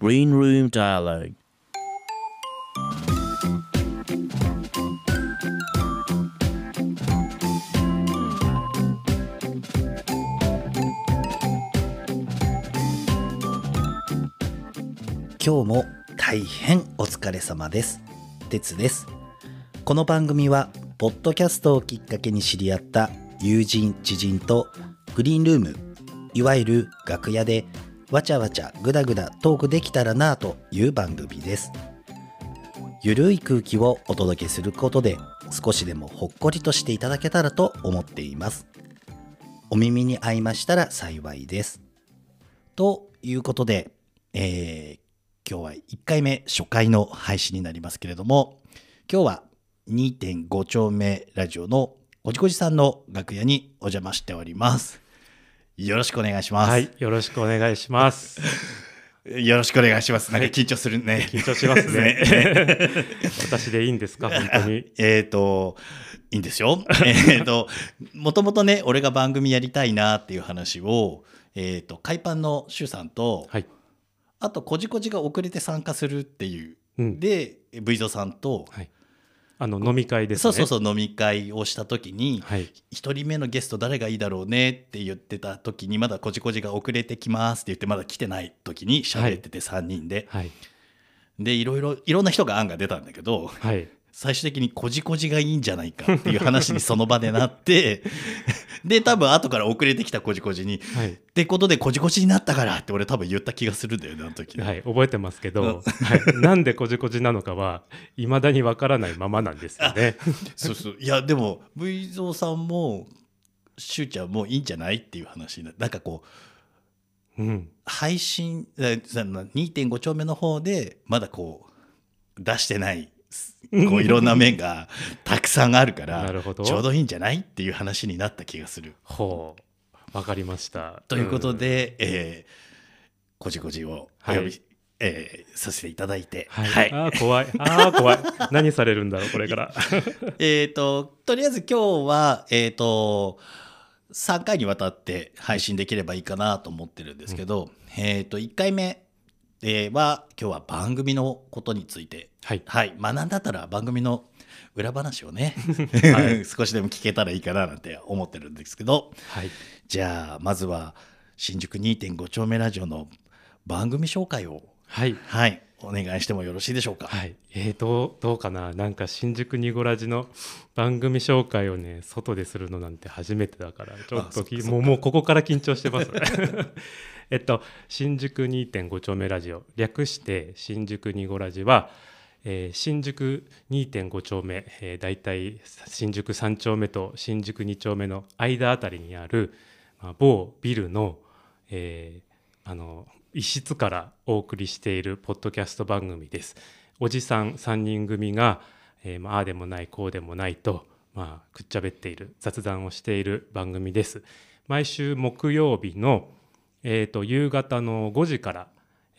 Green Room Dialogue 今日も大変お疲れ様です。鉄です。この番組は、ポッドキャストをきっかけに知り合った友人、知人とグリーンルーム、いわゆる楽屋でわちゃわちゃぐだぐだトークできたらなという番組です。ゆるい空気をお届けすることで少しでもほっこりとしていただけたらと思っています。お耳に合いましたら幸いです。ということで、えー今日は1回目初回の配信になりますけれども今日は2.5丁目ラジオのおじこじさんの楽屋にお邪魔しておりますよろしくお願いします、はい、よろしくお願いします。よろしくお願いしますなんか緊張するね、緊張しますねね 私でいいんですか、本当に。えっ、と、いいんですよ。えっと、もともとね、俺が番組やりたいなっていう話を、えっ、と、海パンのシュウさんと、はい。あと、こじこじが遅れて参加するっていう。うん。で、ブイゾさんと、はい。あの飲み会ですね。そうそうそう、飲み会をした時に、はい。一人目のゲスト誰がいいだろうねって言ってた時に、まだこじこじが遅れてきますって言って、まだ来てない時に喋ってて3人で。はい。で、いろいろ、いろんな人が案が出たんだけど、はい。最終的にこじこじがいいんじゃないかっていう話にその場でなって で多分後から遅れてきたこじこじに「はい。ってことでこじこじになったから」って俺多分言った気がするんだよねあの時、はい、覚えてますけど、はい、なんでこじこじなのかは未だにわからないままなんですよね。そうそういやでも V 蔵さんもしゅうちゃんもいいんじゃないっていう話にななんかこううん。配信えその2.5丁目の方でまだこう出してないこういろんな面がたくさんあるからちょうどいいんじゃないっていう話になった気がする。ほう。わかりました。ということで、えーこじこじをお呼び、はいえーさせていただいて、はい。はいああ、怖い。ああ、怖い。何されるんだろう、これから。えっととりあえず今日は、えっと3回にわたって配信できればいいかなと思ってるんですけど、えっと1回目、えーは今日は番組のことについて、はい。はい、学んだったら番組の裏話をね、はい。少しでも聞けたらいいかななんて思ってるんですけど、はい。じゃあまずは新宿2.5丁目ラジオの番組紹介を。はい。はい、お願いしてもよろしいでしょうか。はい、えー、どうどうかななんか新宿ニゴラジの番組紹介をね外でするのなんて初めてだからちょっともうもうここから緊張してますえっと新宿2.5丁目ラジオ略して新宿ニゴラジオは、えー新宿2.5丁目、えー、だいたい新宿3丁目と新宿2丁目の間あたりにある、まあ、某ビルの、えーあの一室からお送りしているポッドキャスト番組です。おじさん3人組が、えーまあああでもないこうでもないと、まあ、くっちゃべっている雑談をしている番組です。毎週木曜日の、えー、と夕方の5時から、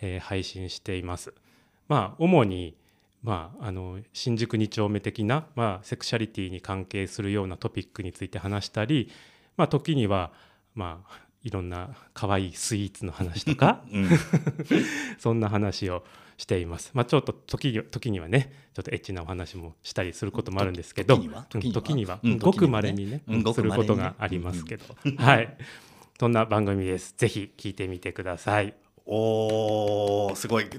えー配信しています。まあ主にまあ、あの新宿2丁目的な、まあ、セクシャリティに関係するようなトピックについて話したり、まあ、時には、まあ、いろんな可愛いスイーツの話とか うん、そんな話をしています。まあ、ちょっと時に時にはねちょっとエッチなお話もしたりすることもあるんですけど時には？うん時には。うんごくまれにねうんごすることがありますけど、はいそんな番組です？ぜひ聞いてみてください。おーすごい。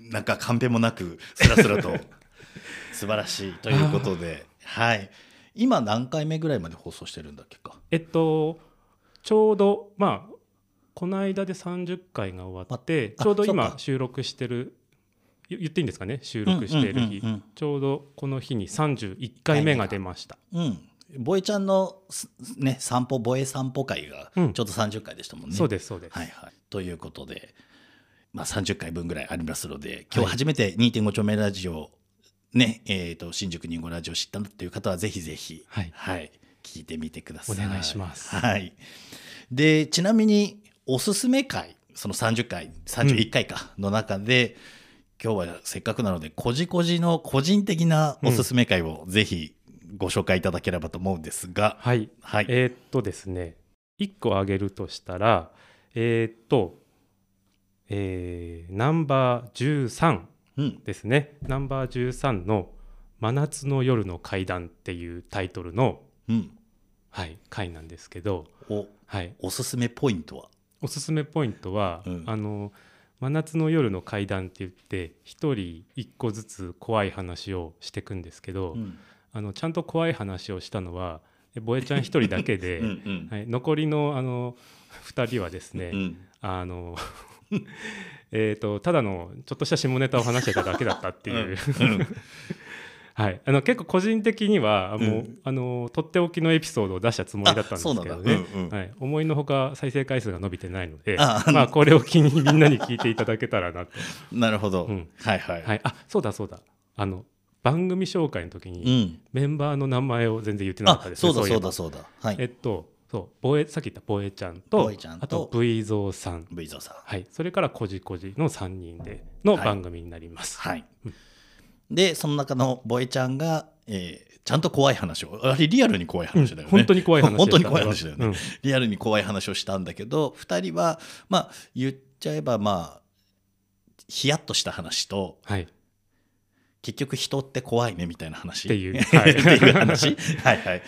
なんかカンペもなくスラスラと。素晴らしいということで、はい、今何回目ぐらいまで放送してるんだっけか？えっとちょうどまあこの間で30回が終わってあちょうど今収録してる言言っていいんですかね？収録している日。ちょうどこの日に31回目が出ました。うん、うんボエちゃんのすね散歩ボエ散歩会がちょうんうど30回でしたもんね。そうですそうです。はいはい、ということで、まあ、30回分ぐらいありますので今日初めて2.5丁目ラジオ、ねえー、と新宿2.5ラジオ知ったという方はぜひぜひ、はい。聞いてみてください。お願いします。はい、でちなみにおすすめ回その30回31回かの中で、今日はせっかくなのでこじこじの個人的なおすすめ回をぜひご紹介いただければと思うんですが、はい、はい、えーっとですね。1個挙げるとしたらえーっとえーナンバー13うんですね。ナンバー13の「真夏の夜の怪談」っていうタイトルの、うん。はい、回なんですけど、おはい、おすすめポイントは？おすすめポイントは、うん。あの真夏の夜の怪談って言って一人一個ずつ怖い話をしていくんですけど、うんあのちゃんと怖い話をしたのはえ ボエちゃん一人だけで、うんうん。はい、残りのあの2人はですね、うん。あの えーとただのちょっとした下ネタを話してただけだったっていう、はい、あの結構個人的にはもう、うんあのとっておきのエピソードを出したつもりだったんですけどね、うんうんはい、思いのほか再生回数が伸びてないのであまあ、これを機にみんなに聞いていただけたらなと、なるほど、うん。はいはい、はい、あそうだそうだ。あの番組紹介の時うにん。メンバーの名前を全然言ってなかったあですねそうだいえば。そうだそうだ。はい。えっとそうボエさっき言ったボエちゃんとあと V ゾウさん。V ゾーさん。はい、それからこじこじの3人でのはい。番組になります。はい、でその中のボエちゃんが、えーちゃんと怖い話をあれリアルに怖い話だよね、本当に怖い話 本当に怖い話だよね、うん。リアルに怖い話をしたんだけど2人はまあ言っちゃえばまあヒヤッとした話とはい、っ結局人って怖いねみたいな話。ていう、ってはいいう話。はいはい。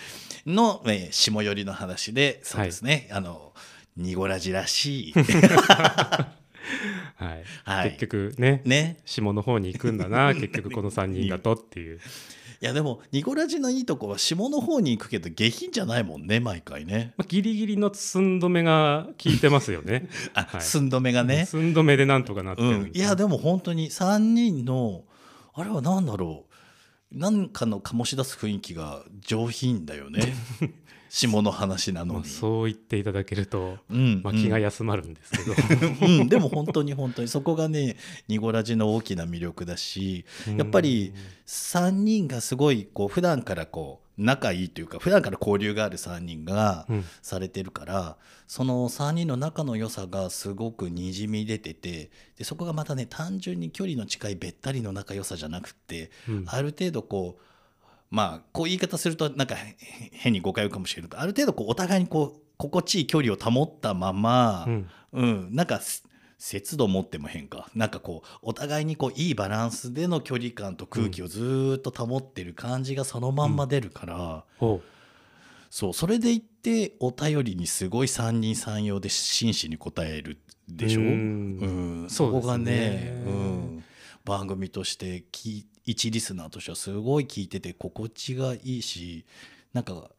の、えー下寄りの話でそうですね、あのニゴラジらしい。はい。はい。結局ねね。下の方に行くんだな結局この3人だとっていう。いやでもニゴラジのいいとこは下の方に行くけど下品じゃないもんね毎回ね。まあ、ギリギリの寸止めが効いてますよね。あ、はい。寸止めがね。寸止めでなんとかなってうん、るんですいやでも本当に3人のあれは何だろう。なんかの醸し出す雰囲気が上品だよね。下の話なのまあに、そう言っていただけると、うんまあ、気が休まるんですけど、うん、でも本当に本当にそこがねニゴラジの大きな魅力だしやっぱり3人がすごいこう普段からこう仲いいというか普段から交流がある3人がうん。されてるからその3人の仲の良さがすごくにじみ出ててでそこがまたね単純に距離の近いべったりの仲良さじゃなくってうん。ある程度こうまあこう言い方するとなんかへ変に誤解をかもしれないけどある程度こうお互いにこう心地いい距離を保ったまま、うん。うん、なんかす節度持っても変かなんかこうお互いにこういいバランスでの距離感と空気をずーっと保ってる感じがそのまんま出るから、おう。そうそれでいってお便りにすごい三人三様で真摯に答えるでしょ、ううん。んそこがねねうん、番組としてき一リスナーとしてはすごい聞いてて心地がいいしなんか、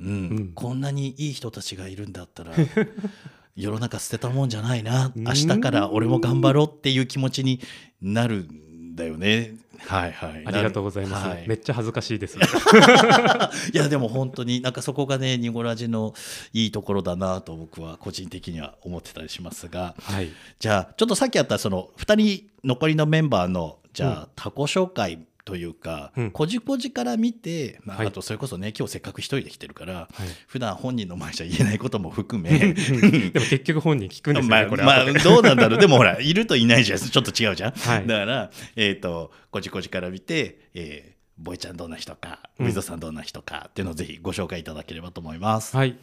うん。うん。こんなにいい人たちがいるんだったら 世の中捨てたもんじゃないな。うん。明日から俺も頑張ろうっていう気持ちになるんだよね。はいはい、ありがとうございます、はい。めっちゃ恥ずかしいです。いやでも本当になんかそこがねニゴラジのいいところだなと僕は個人的には思ってたりしますが。はい、じゃあちょっとさっきあったその2人残りのメンバーのじゃあ他己紹介というか、うん。こじこじから見て、まあ、はい。あとそれこそね今日せっかく一人で来てるからはい。普段本人の前じゃ言えないことも含めうん でも結局本人聞くんですよね、まあ、これまあどうなんだろう。でもほらいるといないじゃんちょっと違うじゃん、はい。だからえっ、とこじこじから見て、えーボイちゃんどんな人かうん。ウィゾさんどんな人かっていうのをぜひご紹介いただければと思います、はい。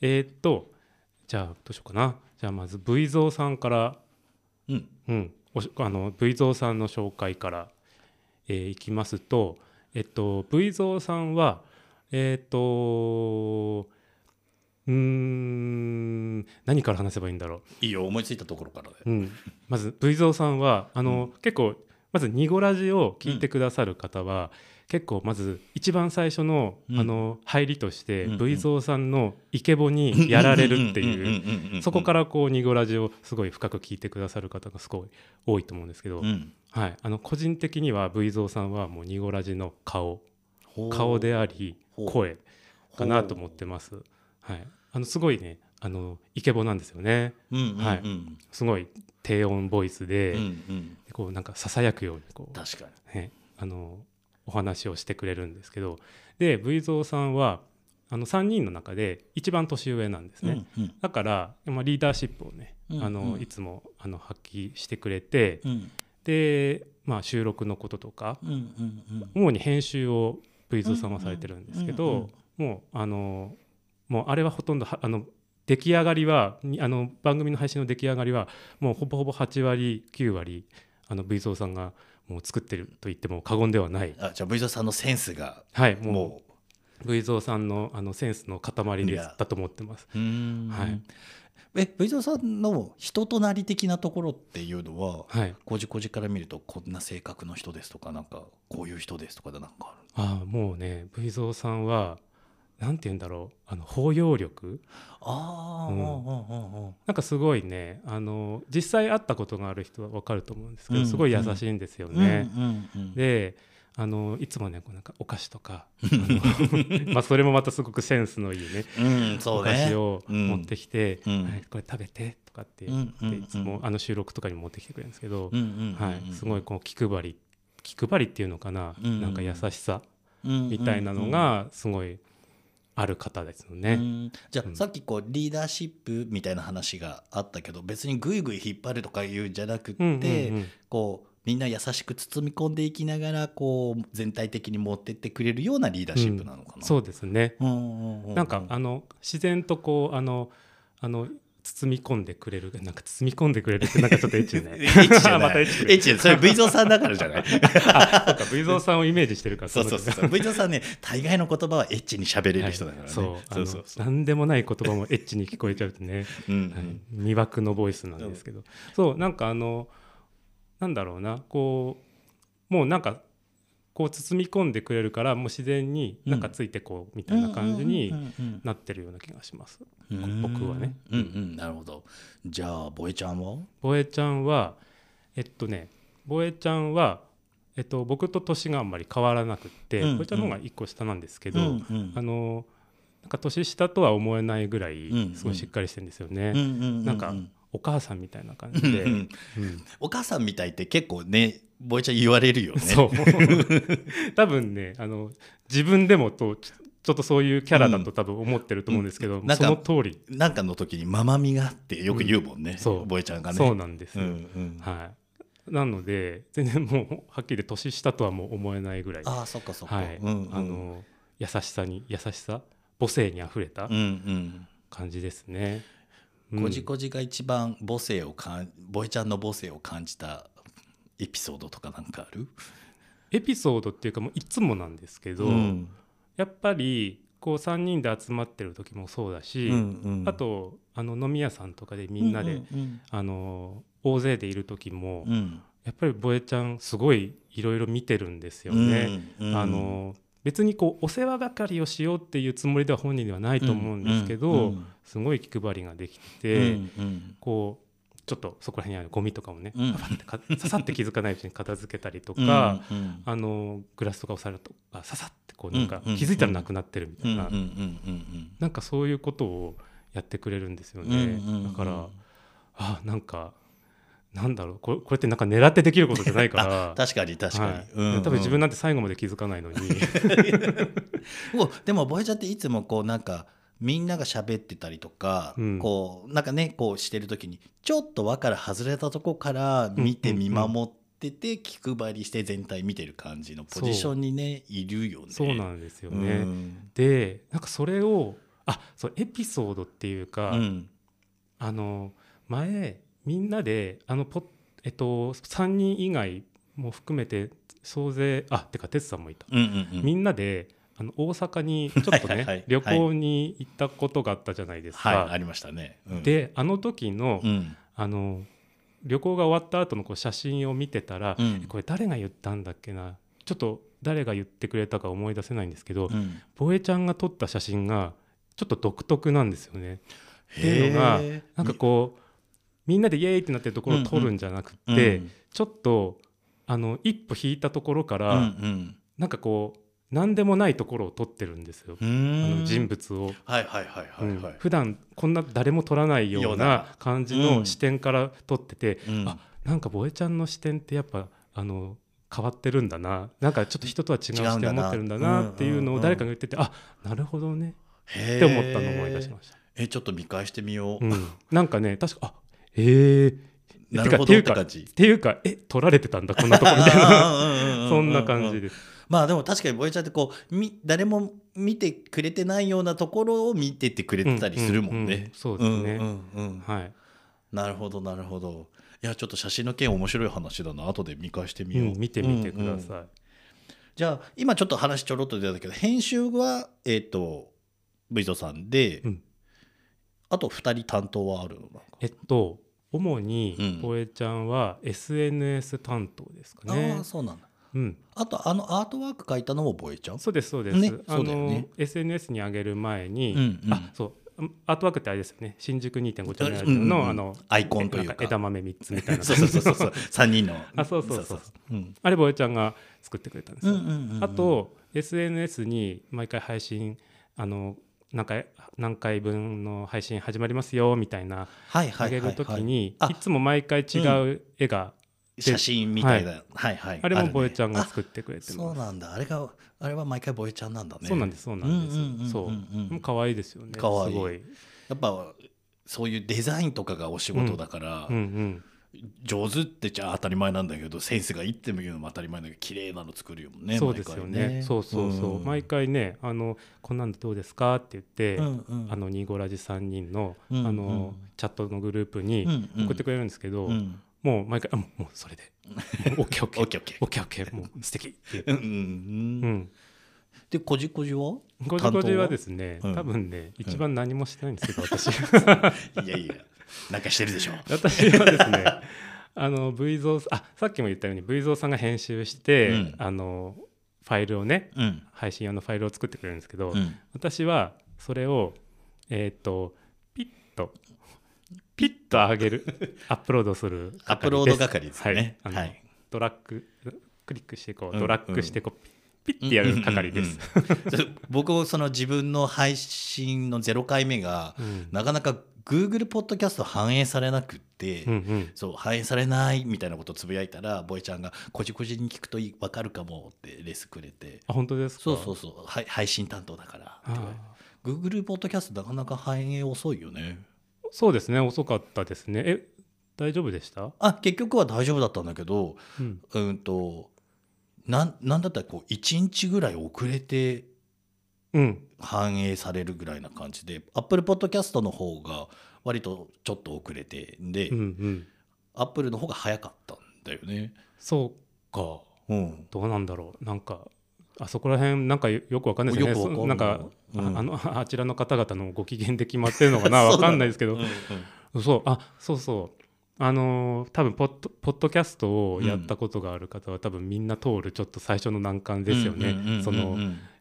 えーっと、じゃあ、どうしようかな。じゃあ、まず V ゾウさんから、うん。うん、おしあの V ゾウさんの紹介から、えーいきますと、えっと、V ゾウさんは、えーっと、うーん、何から話せばいいんだろう？いいよ思いついたところからでうん、まず V ゾウさんはあの、結構まず「ニゴラジ」を聞いてくださる方は、結構まず一番最初の,、うん。あの入りとして、うんうん。V ゾウさんのイケボにやられるっていうそこかららこう「ニゴラジ」をすごい深く聞いてくださる方がすごい多いと思うんですけど、うん。はい、あの個人的には V ゾウさんはもうニゴラジの顔顔であり声かなと思ってます。はい、あのすごいねあのイケボなんですよね。すごい低音ボイスで、うんうん。こうなんかささやくようにこう、確かね、あのお話をしてくれるんですけどで V ゾウさんはあの3人の中で一番年上なんですにね、うんだから、まあ、リーダーシップをね、うんあのうんいつもあの発揮してくれて、うん。で、まあ、収録のこととかうんうんうん。主に編集を V ゾウさんはされてるんですけど、うんうん。もうあのもうあれはほとんどはあの出来上がりはにあの番組の配信の出来上がりはもうほぼほぼ8割9割あの V ゾーさんがもう作ってると言っても過言ではない。あじゃあ V ゾーさんのセンスがはいももう。V ゾーさんのあのセンスの塊ですだと思ってます。ううん。はい。え V ゾーさんの人となり的なところっていうのははい。こじこじから見るとこんな性格の人ですとかなんかこういう人ですとかでなんかあるああもうね V ゾーさんはなんて言うんだろう。あの包容力。なんかすごいね。あの実際会ったことがある人は分かると思うんですけど、うんすごい優しいんですよね。うんうんうん。であのいつもねこうなんかお菓子とか まあそれもまたすごくセンスのいいねうん、そうおね菓子をうん。持ってきて、うん。はい、これ食べてとかってっていつもあの収録とかに持ってきてくれるんですけど、うんうんうんうん。はい、すごいこう気配り気配りっていうのかな、うん。なんか優しさみみたいなのがすごいある方ですよね。うんじゃあ、うんさっきこうリーダーシップみたいな話があったけど別にグイグイ引っ張るとかいうんじゃなくって、うんうんうんこうみんな優しく包み込んでいきながらこう全体的に持ってってくれるようなリーダーシップなのかな。そうですね。うんうんうんうんなんかあの自然とこうあのあの包み込んでくれるなんか包み込んでくれるってなんかちょっとエッチね。エッチじゃない。またエッチエッチそれ V ゾーさんだからじゃない？あそうか V ゾーさんをイメージしてるからそうそうそう。そう V ゾーさんね大概の言葉はエッチに喋れる人だからね、そうあのそうそうそう。何でもない言葉もエッチに聞こえちゃうとね、うんうん。はい、魅惑のボイスなんですけど、そうなんかあのなんだろうなこうもうなんかこう包み込んでくれるからもう自然になんかついてこうみたいな感じにうんうんうんなってるような気がします。うん僕はね。うん。うんなるほど。じゃあボエちゃんは？ボエちゃんはえっとねボエちゃんはえっと僕と年があんまり変わらなくって、うんボエちゃんの方が1個下なんですけど、うんうん。あのなんか年下とは思えないぐらいうんすごいしっかりしてるんですよね。うんうんうんなんかお母さんみたいな感じで、うんうん。うん。お母さんみたいって結構ねボエちゃん言われるよね。そう 多分ねあの自分でもとちょっとそういうキャラだと多分思ってると思うんですけど、うんその通りなんかの時にママみがってよく言うもんね。そうボエちゃんがね。そうなんですうよ、んうん。はい、なので全然もうはっきり年下とはもう思えないぐらいああそっかそっか。はいうんうんあの優しさに優しさ母性にあふれたうんうん。感じですね。うんこじこじが一番母性をかんボエちゃんの母性を感じたエピソードとかなんかある？エピソードっていうかもういつもなんですけど、うん。やっぱりこう3人で集まってる時もそうだし、うんうん。あとあの飲み屋さんとかでみんなで、うんあの大勢でいる時も、うん。うんやっぱりボエちゃんすごいいろいろ見てるんですよね。うんうん。あの別にこうお世話係をしようっていうつもりでは本人ではないと思うんですけど、うんうんすごい気配りができてこうちょっとそこら辺にあるゴミとかもね、うん。パパってかささって気づかないうちに片付けたりとか、うんうんあのグラスとかをさるとあささってこうなんか気づいたらなくなってるみたいな、なんかそういうことをやってくれるんですよね、だからあなんかなんだろう。これこれってなんか狙ってできることじゃないから。確かに確かに、はい。うんうん。多分自分なんて最後まで気づかないのに。おでもボイちゃんっていつもこうなんかみんなが喋ってたりとか、うん。こうなんかねこうしてる時にちょっと輪から外れたとこから見て見守ってて気配りして全体見てる感じのポジションにねいるよね。そうなんですようね。ん。でなんかそれをあそうエピソードっていうか、うん。あの前みんなであのポッえっと3人以外も含めて総勢あてか哲さんもいた、うんうんうん。みんなであの大阪に ちょっとねはいはいはい。旅行に行ったことがあったじゃないですか。はい。ありましたね。うん、であの時の,、うん。あの旅行が終わった後のこう写真を見てたら、うん。これ誰が言ったんだっけな？ちょっと誰が言ってくれたか思い出せないんですけど、うん。ボエちゃんが撮った写真がちょっと独特なんですよね。っていうのがなんかこうみんなでイエーイってなってるところを撮るんじゃなくて、うん。ちょっとあの一歩引いたところから、うんうん。なんかこう何でもないところを撮ってるんですよ、うあん。の人物を。はいはいはいはい普段こんな誰も撮らないようなな感じうんの視点から撮ってて、うん。あなんかボエちゃんの視点ってやっぱあの変わってるんだな。なんかちょっと人とは違う視点を持ってるんだなっていうのを誰かが言ってて、あなるほどね。って思ったのを思い出しました。えちょっと見返してみよう。うん、なんかね確かあえー、なるほど。って感じっていうかえ撮られてたんだこんなとこみたいな。な そんな感じです。まあでも確かにボエちゃんってこうみ誰も見てくれてないようなところを見ててくれてたりするもんうんうんうん。ね。そうですね。んうんうん。はい、なるほどなるほど。いやちょっと写真の件面白い話だな。後で見返してみよう。うん見てみてくだうんうんさい、じゃあ今ちょっと話ちょろっと出たけど編集はえっ、と V ゾさんで、うん。あと2人担当はあるの？えっと主にうん。ボエちゃんは SNS 担当ですかね。ああそうなんだ。うん。あとあのアートワーク書いたのもボエちゃん？そうですそうです、ねあそうだよね。の SNS に上げる前に、うんうん。あそう。アートワークってあれですよね。新宿2.5丁目の,、うんうんうん。あのアイコンというか。枝豆3つみたいな。そうそうそうそう。そう3人の。あそうそうそうう。ん。あれボエちゃんが作ってくれたんですよ、うんうんうんうん。あと SNS に毎回配信あの何回何回分の配信始まりますよみたいなはいはいはいはい。上げるときにあ。いつも毎回違う絵が、写真みたいな、はい、はいあれもボエね。ちゃんが作ってくれてあます。そうなんだ。あれがあれは毎回ボエちゃんなんだね。そうなんですそうなんです、うんうんうんうんうん。そう。可愛いですよね。すごい。やっぱそういうデザインとかがお仕事だから、うんうん上手ってじゃあ当たり前なんだけどセンスがいっても言うのも当たり前だけど綺麗なの作るよねそうですよね。毎回そうそうそう、ん。毎回ねあの「こんなんでどうですか?」って言って、うんうん。あのニーゴラジ3人の,、うんあのチャットのグループにうんうん。送ってくれるんですけど、うん。もう毎回「あもうそれで。もう OKOK オッケー。オッケーオッケー。オッケーもう素敵。っていううんうんうん。うん。でこじこじは？ごじごじはですね、うん。多分ね一番何もしてないんですけど、私。いやいやなんかしてるでしょ。私はですね あの V ゾーあさっきも言ったように V ゾーさんが編集して、うん。あのファイルをねうん。配信用のファイルを作ってくれるんですけど、うん。私はそれをえっ、とピッとピッと上げる アップロードするアップロード係です。はい。ねあのはい。ドラッグクリックしてこううんドラッグしてこう、ピッてやる係です、うんうんうん僕もその自分の配信の0回目がうん。なかなか Google ポッドキャスト反映されなくって、うんうん。そう反映されないみたいなことをつぶやいたらボエちゃんが「こじこじに聞くといい分かるかも」ってレスくれて。あ本当ですか？そうそうそう。はい配信担当だからって言われて。あ Google ポッドキャストなかなか反映遅いよね。ーそうですね。遅かったですね。え大丈夫でした、あ結局は大丈夫だったんだけどうん、うんとなんなんだったらこう1日ぐらい遅れてうん反映されるぐらいな感じで Apple Podcast の方が割とちょっと遅れてで、うんうん、Apple の方が早かったんだよね。そうか。うん、どうなんだろう。なんかあそこら辺なんかよよくわかんないですよねなんか、うん。ああの あちらの方々のご機嫌で決まってるのかな？わかんないですけど。うんうん。そう。あそうそう。あのー多分ポッドポッドキャストをやったことがある方は、多分みんな通るちょっと最初の難関ですよね、うんうんうんうん。その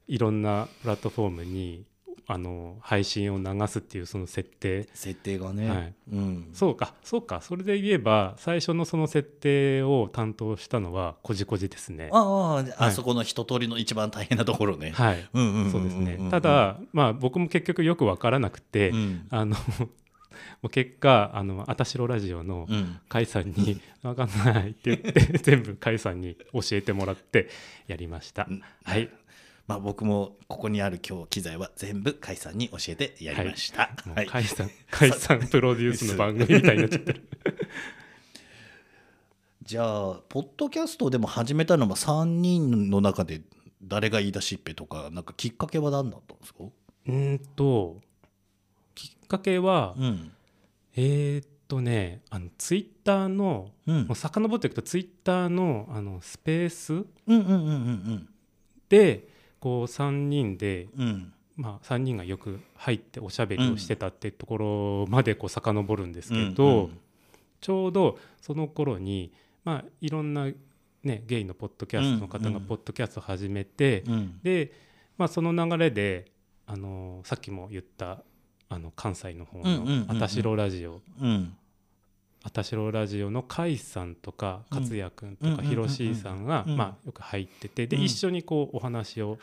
いろんなプラットフォームにあの配信を流すっていうその設定。設定がね、はい。うん、そうか。そうか。それで言えば最初のその設定を担当したのはこじこじですね。ああ、はい。あそこの一通りの一番大変なところね。はい。そうですね。た、だまあ僕も結局よく分からなくて、うん。あの もう結果あの「あたしろラジオ」のうん、甲斐さんに「分かんない」って言って全部甲斐さんに教えてもらってやりました。うん。はいまあ僕もここにある今日機材は全部甲斐さんに教えてやりました。はい。甲斐さん 甲斐さんプロデュースの番組みたいになっちゃってる。じゃあポッドキャストでも始めたのは3人の中で誰が言い出しっぺとかなんかきっかけは何だったんですか、うーんときっかけは、うんえーっとねあのツイッターのうん。もう遡っていくとツイッターのあのスペースうんうんうんうん。でこう3人で、うん。うんまあ、3人がよく入っておしゃべりをしてたってところまでこう遡るんですけど、うんちょうどその頃に、まあ、いろんな、ね、ゲイのポッドキャストの方がポッドキャストを始めて、うん。で、まあ、その流れであのさっきも言ったあの関西の方の「あたしろラジオ」うんあたしろラジオの甲斐さんとかうん。勝也君とかひろしさんが、うん。まあ、よく入っててで、うん。一緒にこうお話を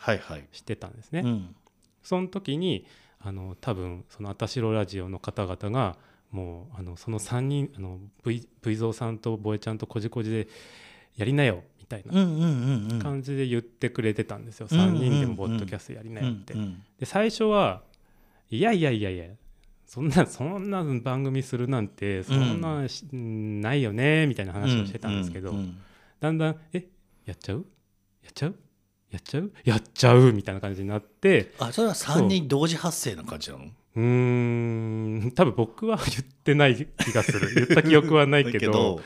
してたんですね。うん。その時にあの多分そのあたしろラジオの方々がもうあのその3人あの V, v ゾーさんとボエちゃんとこじこじでやりなよみたいな感じで言ってくれてたんですよ、うんうんうん3人でもポッドキャストやりなよって。で最初はいやいやいやいやそんなそんな番組するなんてそんなし、ないよねみたいな話をしてたんですけど、うんうんだんだんえやっちゃう？やっちゃう？やっちゃう？やっちゃう？みたいな感じになってあそれは3人同時発生な感じなの？う。ーん。多分僕は言ってない気がする。言った記憶はないけど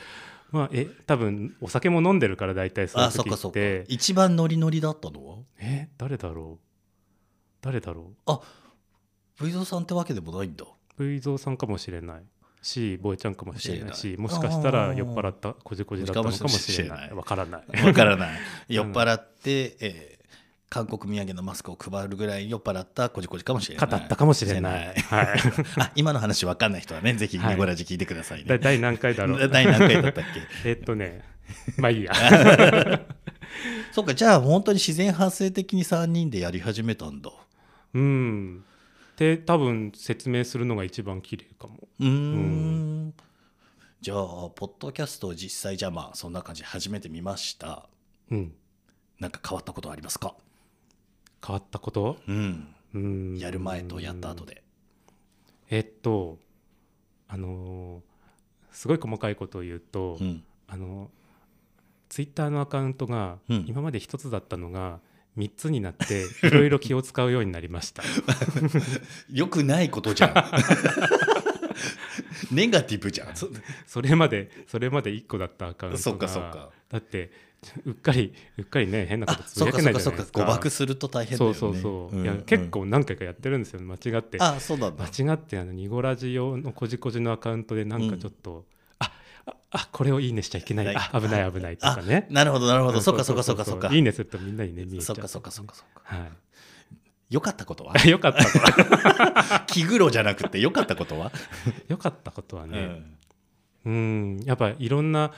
まあえ多分お酒も飲んでるから大体そう時あそっかそっか。って一番ノリノリだったのは？え誰だろう？誰だろ V ゾーさんってわけでもないんだ。う V 蔵さんかもしれないしボエちゃんかもしれないしもしかしたら酔っ払ったこじこじだったのかもしれない。い。わからない。わからない。酔っ払って、えー韓国土産のマスクを配るぐらい酔っ払ったこじこじかもしれない。語ったかもしれない。知はい。あ今の話わかんない人はねぜひはいニゴラジ聞いてくださいね、だ第何回だろう。第何回だったっけ？えっとねまあいいや。そっかじゃあ本当に自然発生的に3人でやり始めたんだ。うんで多分説明するのが一番綺麗かも。うーん。じゃあポッドキャストを実際じゃあまあそんな感じで始めてみました。うん。なんか変わったことありますか？変わったこと？うん。うん。やる前とやった後で。えっとあのーすごい細かいことを言うと、うん。あのツイッターのアカウントがうん。今まで一つだったのが3つになっていろいろ気を使うようになりました。よくないことじゃん。ネガティブじゃん。そそれまでそれまで1個だったアカウントが。そっかそっか。だってうっかりうっかりね変なことあつぶやけないじゃないですか。誤爆すると大変だよね。そうそうそう、んいや結構何回かやってるんですよ。間違って。あそうなんだ。間違ってあのニゴラジ用のこじこじのアカウントでなんかちょっと、あああこれをいいねしちゃいけない、はい。あ危ない危ないとかね。なるほどなるほど。うんそっかそっかそっかそっか。いいねするとみんなにね見えちゃそうっかそっかそっかそっか。はい。よかったことは？よかったこと 気苦労じゃなくてよかったことは？よかったことはうねん。うんやっぱいろんな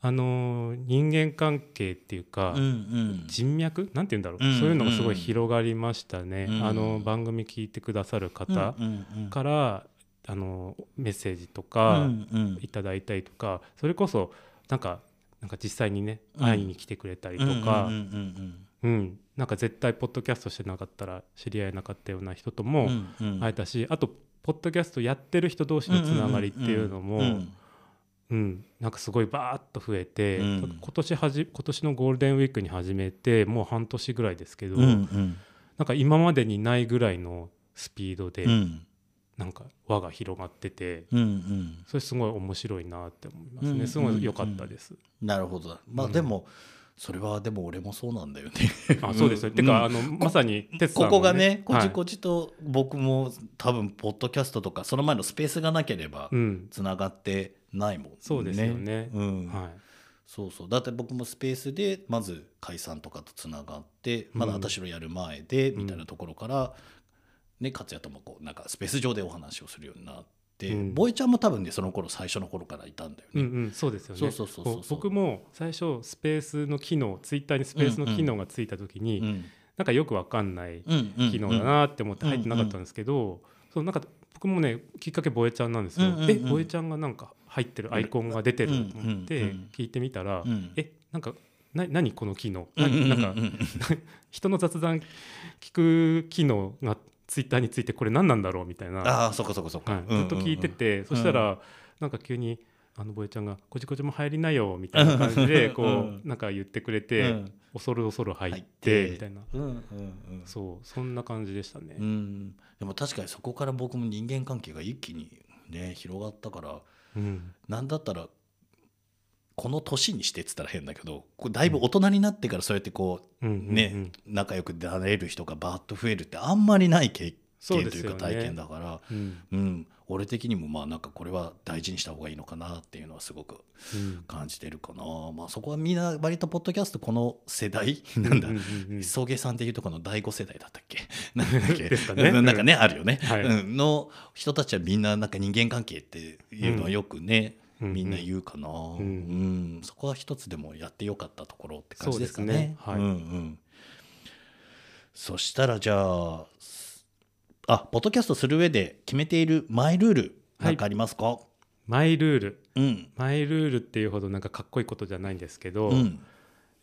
あのー人間関係っていうか、うんうん。人脈？なんて言うんだろう、うんそういうのがすごい広がりましたね、うん。あの番組聞いてくださる方うんうん。から、あのメッセージとうかんうん。いただいたりとか、それこそなんかなんか実際にねうん。会いに来てくれたりとか、うんうんうんなんか絶対ポッドキャストしてなかったら知り合えなかったような人とうんもうんうん。会えたし、あとポッドキャストやってる人同士のつながりっていうのも、ん。うん、なんかすごいバーッと増えて、うん。今年はじ今年のゴールデンウィークに始めてもう半年ぐらいですけど、うんうん。なんか今までにないぐらいのスピードで、うんなんか輪が広がっててうんうん。それすごい面白いなって思いますね、うんすごい良かったです、なるほど。まあうん。でもそれはでも俺もそうなんだよね。あそうです。よ、うん。てかあのまさに哲さんもここがねこはい。じこじと僕も多分ポッドキャストとかその前のスペースがなければうん。つながってないもんね。そうですよね。うん。はい。そうそう。だって僕もスペースでまず解散とかとつながってまだ私のやる前でみたいなところから、ね勝也ともこうなんかスペース上でお話をするようになって、うん。ボイちゃんも多分ねその頃最初の頃からいたんだよね。うんうん、そうですよね。そうそうそうそうこ僕も最初スペースの機能ツイッターにスペースの機能がついた時に、うんなんかよくわかんないうんうん機能だなって思って入ってなかったんですけど、そうなんか僕もねきっかけボエちゃんなんですよ、うんうんうん。えボエちゃんがなんか入ってるアイコンが出てると思ってうんうんうん聞いてみたら、うん。えなんかな何この機能、うんうんうんななんか 人の雑談聞く機能がツイッターについてこれ何なんだろうみたいな、ああそっかそっかそっか、はい、ずっと聞いてて、そしたらなんか急に「あのボエちゃんがこじこじも入りなよ」みたいな感じでこう、うん。なんか言ってくれうて、ん。恐る恐る入ってみたいな。うんうんうん。そうそんな感じでしたね。うん。でも確かにそこから僕も人間関係が一気にね広がったからうん。なんだったらこの年にしてっつったら変だけどこうだいぶ大人になってからそうやってこう、ね仲良くなれる人がバーッと増えるってあんまりない経験というか体験だからうん。うん、俺的にもまあなんかこれは大事にした方がいいのかなっていうのはすごくうん。感じてるかな、まあ、そこはみんな割とポッドキャストこの世代？なんだうんうんうん。送迎さんっていうところの第5世代だったっけ？なんだっけ？ですかね。うん。なんかねあるよね、の人たちはみんななんか人間関係っていうのはよくね、うんみんな言うかな、うん。そこは一つでもやってよかったところって感じですかね。ねはい。うんうん、そしたらじゃああポッドキャストする上で決めているマイルールなんかありますか、マイルール。うん。マイルールっていうほどなんかかっこいいことじゃないんですけど、うん。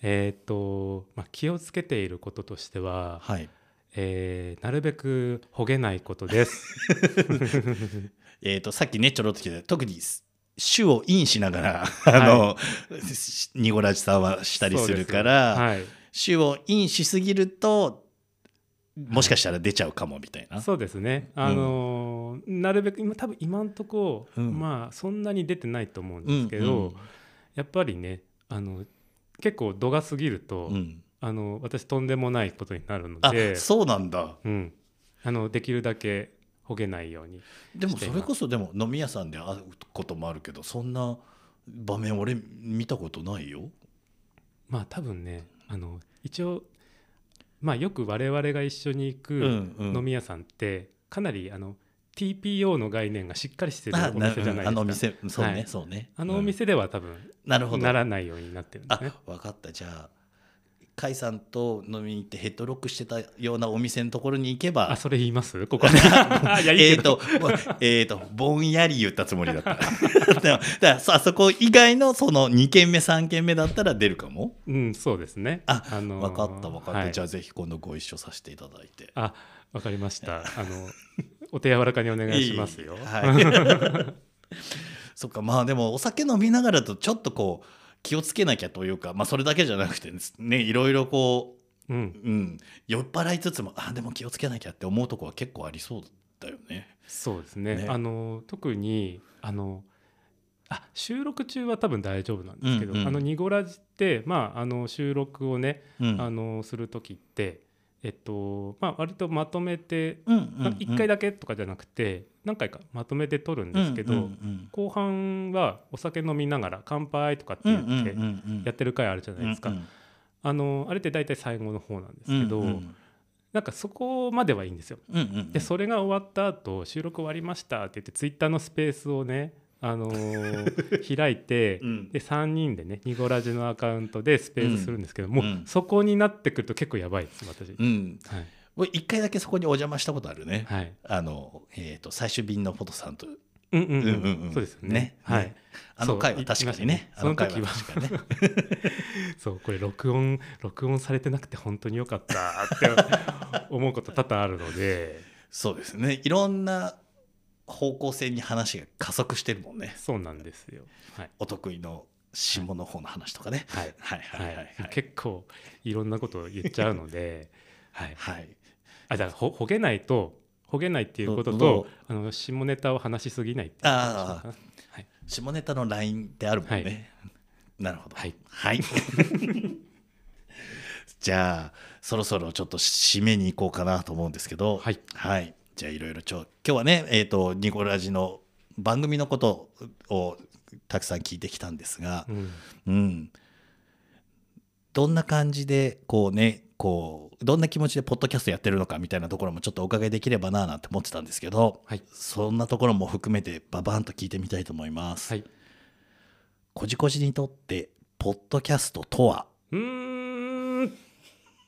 えっ、と、まあ、気をつけていることとしては、はい。えーなるべくほげないことです。えっ、と、さっきね、ちょろっと聞いた、特に主をインしながら、あの、ニゴラジさんはしたりするから、はい、主をインしすぎると、もしかしたら出ちゃうかもみたいな。そうですね。あのーなるべく今多分今んとこ、うん。まあそんなに出てないと思うんうんですけど、やっぱりねあの結構度が過ぎると、うん。うんあの私とんでもないことになるのあで、そうなんだ。うん、あのできるだけほげないように。でもそれこそでも飲み屋さんで会うこともあるけどそんな場面俺見たことないよ。まあ多分ねあの一応まあよく我々が一緒に行く飲み屋さんってかなりあの TPO の概念がしっかりしてるあお店じゃないですか。あのお店そうね、はいそうね。あのお店では多分うんなるほど。ならないようになってるんですあね。分かったじゃあ甲斐さんと飲みに行ってヘッドロックしてたようなお店のところに行けばあそれ言います？ここ えっ。とえっとぼんやり言ったつもりだった。でもだからそあそこ以外のその2軒目3軒目だったら出るかも？うんそうですね。あ、のー分かった分かった、はいじゃあぜひ今度ご一緒させていただいて。あわかりました。あの お手柔らかにお願いしますよ。はい。そっかまあでもお酒飲みながらだとちょっとこう気をつけなきゃというかまあそれだけじゃなくてねいろいろこうんう、うん、酔っ払いつつもあでも気をつけなきゃって思うとこは結構ありそうだよね。そうですね。ねあの特にあのあ収録中は多分大丈夫なんですけど、うんうんあのニゴラジってまああの収録をね、うんあのする時ってえっとまあ割とまとめてうんうんうん。1回だけとかじゃなくて何回かまとめて撮るんですけど、うんうん後半はお酒飲みながら乾杯とかってうん言ってうんうんうんやってる回あるじゃないですか。うんうんあのあれって大体最後の方なんですけど、うんうんなんかそこまではいいんですよ。うんうん。でそれが終わった後収録終わりましたって言ってツイッターのスペースをね、あのー 開いて、うん。で3人でねニゴラジのアカウントでスペースするんですけど、もううん。そこになってくると結構やばいです私、うん。はい。俺一回だけそこにお邪魔したことあるね。はい。あのえっ、と最終便のフォトさんと。うんうんうん。うんうんうん。そうですよね。ね。はい、ね。あの回は確かにね。そう回は確かにね。そうこれ録音録音されてなくて本当によかったって思うこと多々あるので。そうですね。いろんな方向性に話が加速してるもんね。そうなんですよはい、お得意の下の方の話とかね。はいはいはいはいはい。結構いろんなことを言っちゃうので、はい、はい。あじゃあほほげないとほげないっていうこととあの下ネタを話しすぎないってあーにしようか？なはい、下ネタのラインってあるもんね。なるほど。はい。はい。じゃあそろそろちょっと締めに行こうかなと思うんですけど。はいはい。じゃあいろいろちょ今日はねえっ、とニコラジの番組のことをたくさん聞いてきたんですが。うん。うん、どんな感じでこうねこうどんな気持ちでポッドキャストやってるのかみたいなところもちょっとお伺いできればななんて思ってたんですけど、はい。そんなところも含めてババンと聞いてみたいと思います。はい、こじこじにとってポッドキャストとは、うーん。う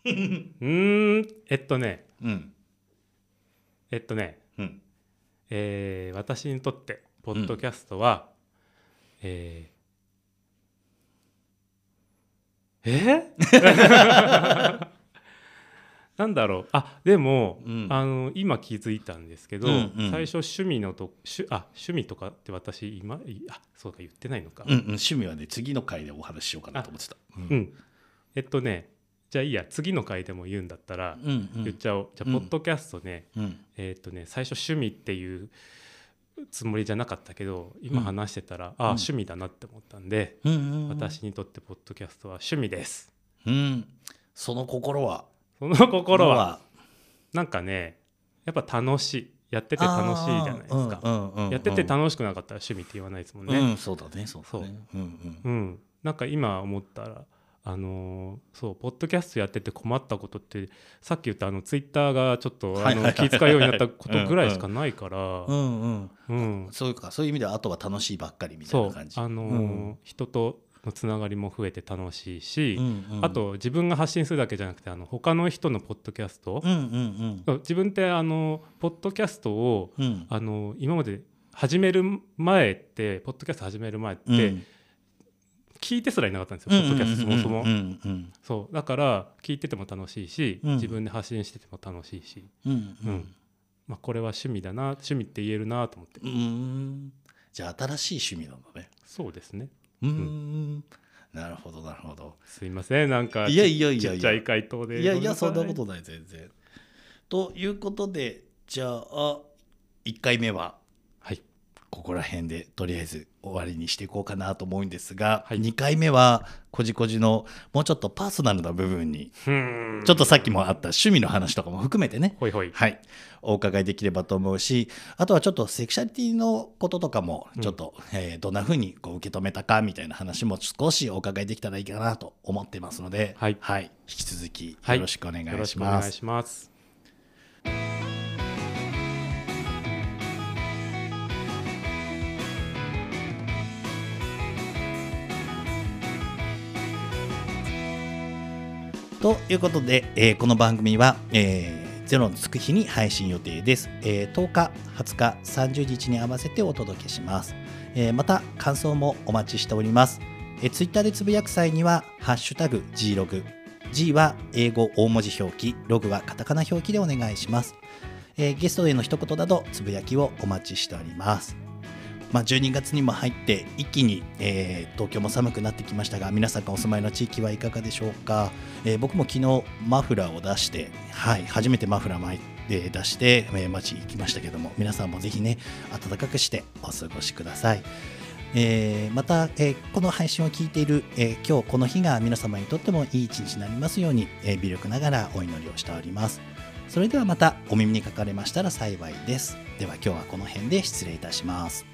ーん。えっとねうんえっとね、うん、えー私にとってポッドキャストは、えーえ？なんだろう。あでも、うん。あの今気づいたんですけど、うんうん。最初趣味のと趣あ趣味とかって私今いあそうか言ってないのか、うんうん、趣味はね次の回でお話ししようかなと思ってた。うん。うん。えっとねじゃあいいや次の回でも言うんだったらうんうん。言っちゃおう、じゃあうん。ポッドキャストね、うん。えっとね最初趣味っていうつもりじゃなかったけど今話してたら、ああ趣味だなって思ったんで、うんうんうん、私にとってポッドキャストは趣味です。うん、その心は？その心は。なんかねやっぱ楽しい。やってて楽しいじゃないですか、うんうんうんやってて楽しくなかったら趣味って言わないですもんね、うん、そうだねそうだね。うんうん。うん、なんか今思ったらあのーそうポッドキャストやってて困ったことってさっき言ったあのツイッターがちょっとあのはいはいはい気遣うようになったことぐらいしかないから、そういうかそういう意味ではあとは楽しいばっかりみたいな感じ。あのーうん人とのつながりも増えて楽しいし、うんうん。あと自分が発信するだけじゃなくてあの他の人のポッドキャスト。う、んうんそう自分ってあのポッドキャストをうんうん。あの今まで始める前ってポッドキャスト始める前って、うん聞いてすらいなかったんですよ、ポッドキャストそもそも、うんうんそう。だから聞いてても楽しいし、うん。自分で発信してても楽しいし、うんうん。ううん。んまあ、これは趣味だな趣味って言えるなと思って、うーん。じゃあ新しい趣味なんだね。そうですね。うーん。なるほどなるほど。すいませんなんかいやいやいやいや。ちっちゃい回答でい。やいやそんなことない全然。ということでじゃあ1回目ははいここら辺でとりあえず終わりにしていこうかなと思うんですが、はい。2回目はこじこじのもうちょっとパーソナルな部分にちょっとさっきもあった趣味の話とかも含めてねはい、お伺いできればと思うしあとはちょっとセクシャリティのこととかもちょっと、えーどんな風にこう受け止めたかみたいな話も少しお伺いできたらいいかなと思ってますので、はい。引き続きはいよろしくお願いしします。くお願いということで、えーこの番組は、えーゼロのつく日に配信予定です、えー10日20日30日に合わせてお届けします、えーまた感想もお待ちしております、えー、ツイッターでつぶやく際には「ハッシュタグ G ログ」G は英語大文字表記。ログはカタカナ表記でお願いします、えーゲストへの一言などつぶやきをお待ちしております。まあ、12月にも入って一気に、えー東京も寒くなってきましたが皆さんがお住まいの地域はいかがでしょうか、えー僕も昨日マフラーを出して、はい、初めてマフラー巻いて出して、えー街行きましたけども皆さんもぜひね暖かくしてお過ごしください。えーまた、えーこの配信を聞いている、えー今日この日が皆様にとってもいい一日になりますように、えー微力ながらお祈りをしております。それではまたお耳にかかれましたら幸いです。では今日はこの辺で失礼いたします。